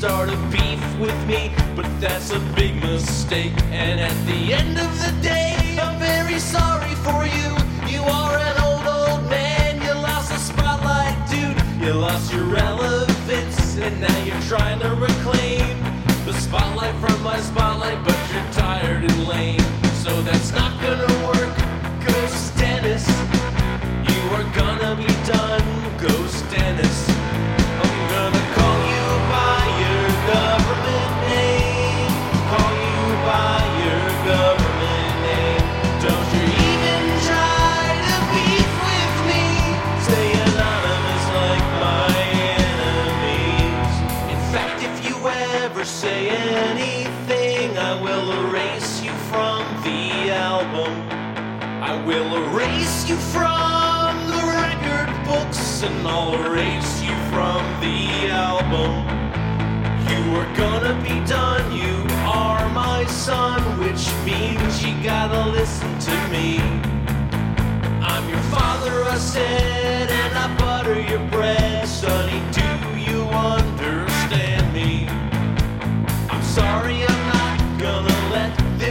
start a beef with me, but that's a big mistake. And at the end of the day, I'm very sorry for you. You are an old, old man. You lost the spotlight, dude. You lost your relevance, and now you're trying to reclaim spotlight from my spotlight, but you're tired and lame. So that's not gonna work, Ghost Dennis. You are gonna be done, Ghost Dennis. Will erase you from the album. I will erase you from the record books and I'll erase you from the album. You are gonna be done, you are my son, which means you gotta listen to me.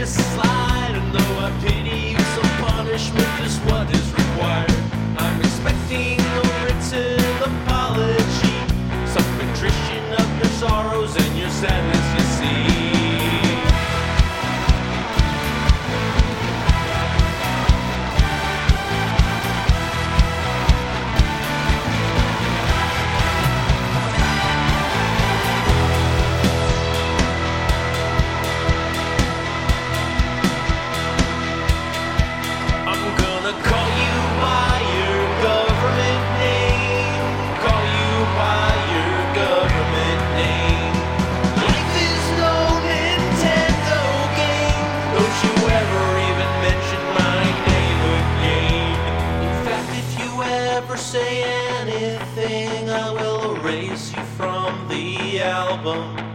this slide, and though I pity you, some punishment is what is required. I'm expecting a written apology, some of your sorrows and your sadness. album